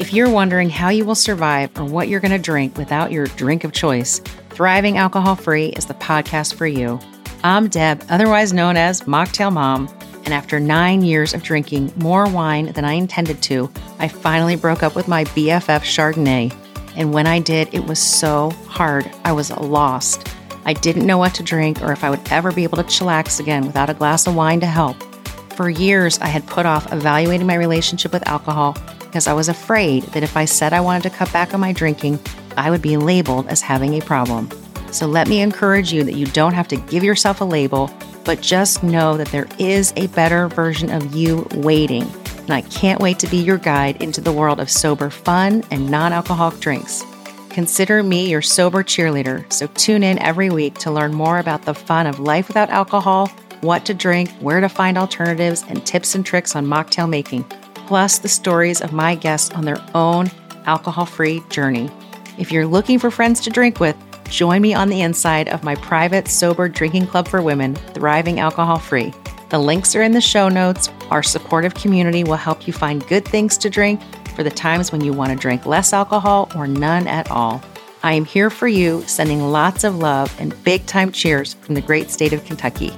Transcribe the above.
If you're wondering how you will survive or what you're going to drink without your drink of choice, Thriving Alcohol Free is the podcast for you. I'm Deb, otherwise known as Mocktail Mom, and after nine years of drinking more wine than I intended to, I finally broke up with my BFF Chardonnay. And when I did, it was so hard. I was lost. I didn't know what to drink or if I would ever be able to chillax again without a glass of wine to help. For years, I had put off evaluating my relationship with alcohol because I was afraid that if I said I wanted to cut back on my drinking, I would be labeled as having a problem. So let me encourage you that you don't have to give yourself a label, but just know that there is a better version of you waiting. And I can't wait to be your guide into the world of sober fun and non alcoholic drinks. Consider me your sober cheerleader, so tune in every week to learn more about the fun of life without alcohol, what to drink, where to find alternatives, and tips and tricks on mocktail making plus the stories of my guests on their own alcohol free journey. If you're looking for friends to drink with, join me on the inside of my private sober drinking club for women, Thriving Alcohol Free. The links are in the show notes. Our supportive community will help you find good things to drink for the times when you want to drink less alcohol or none at all. I am here for you, sending lots of love and big time cheers from the great state of Kentucky.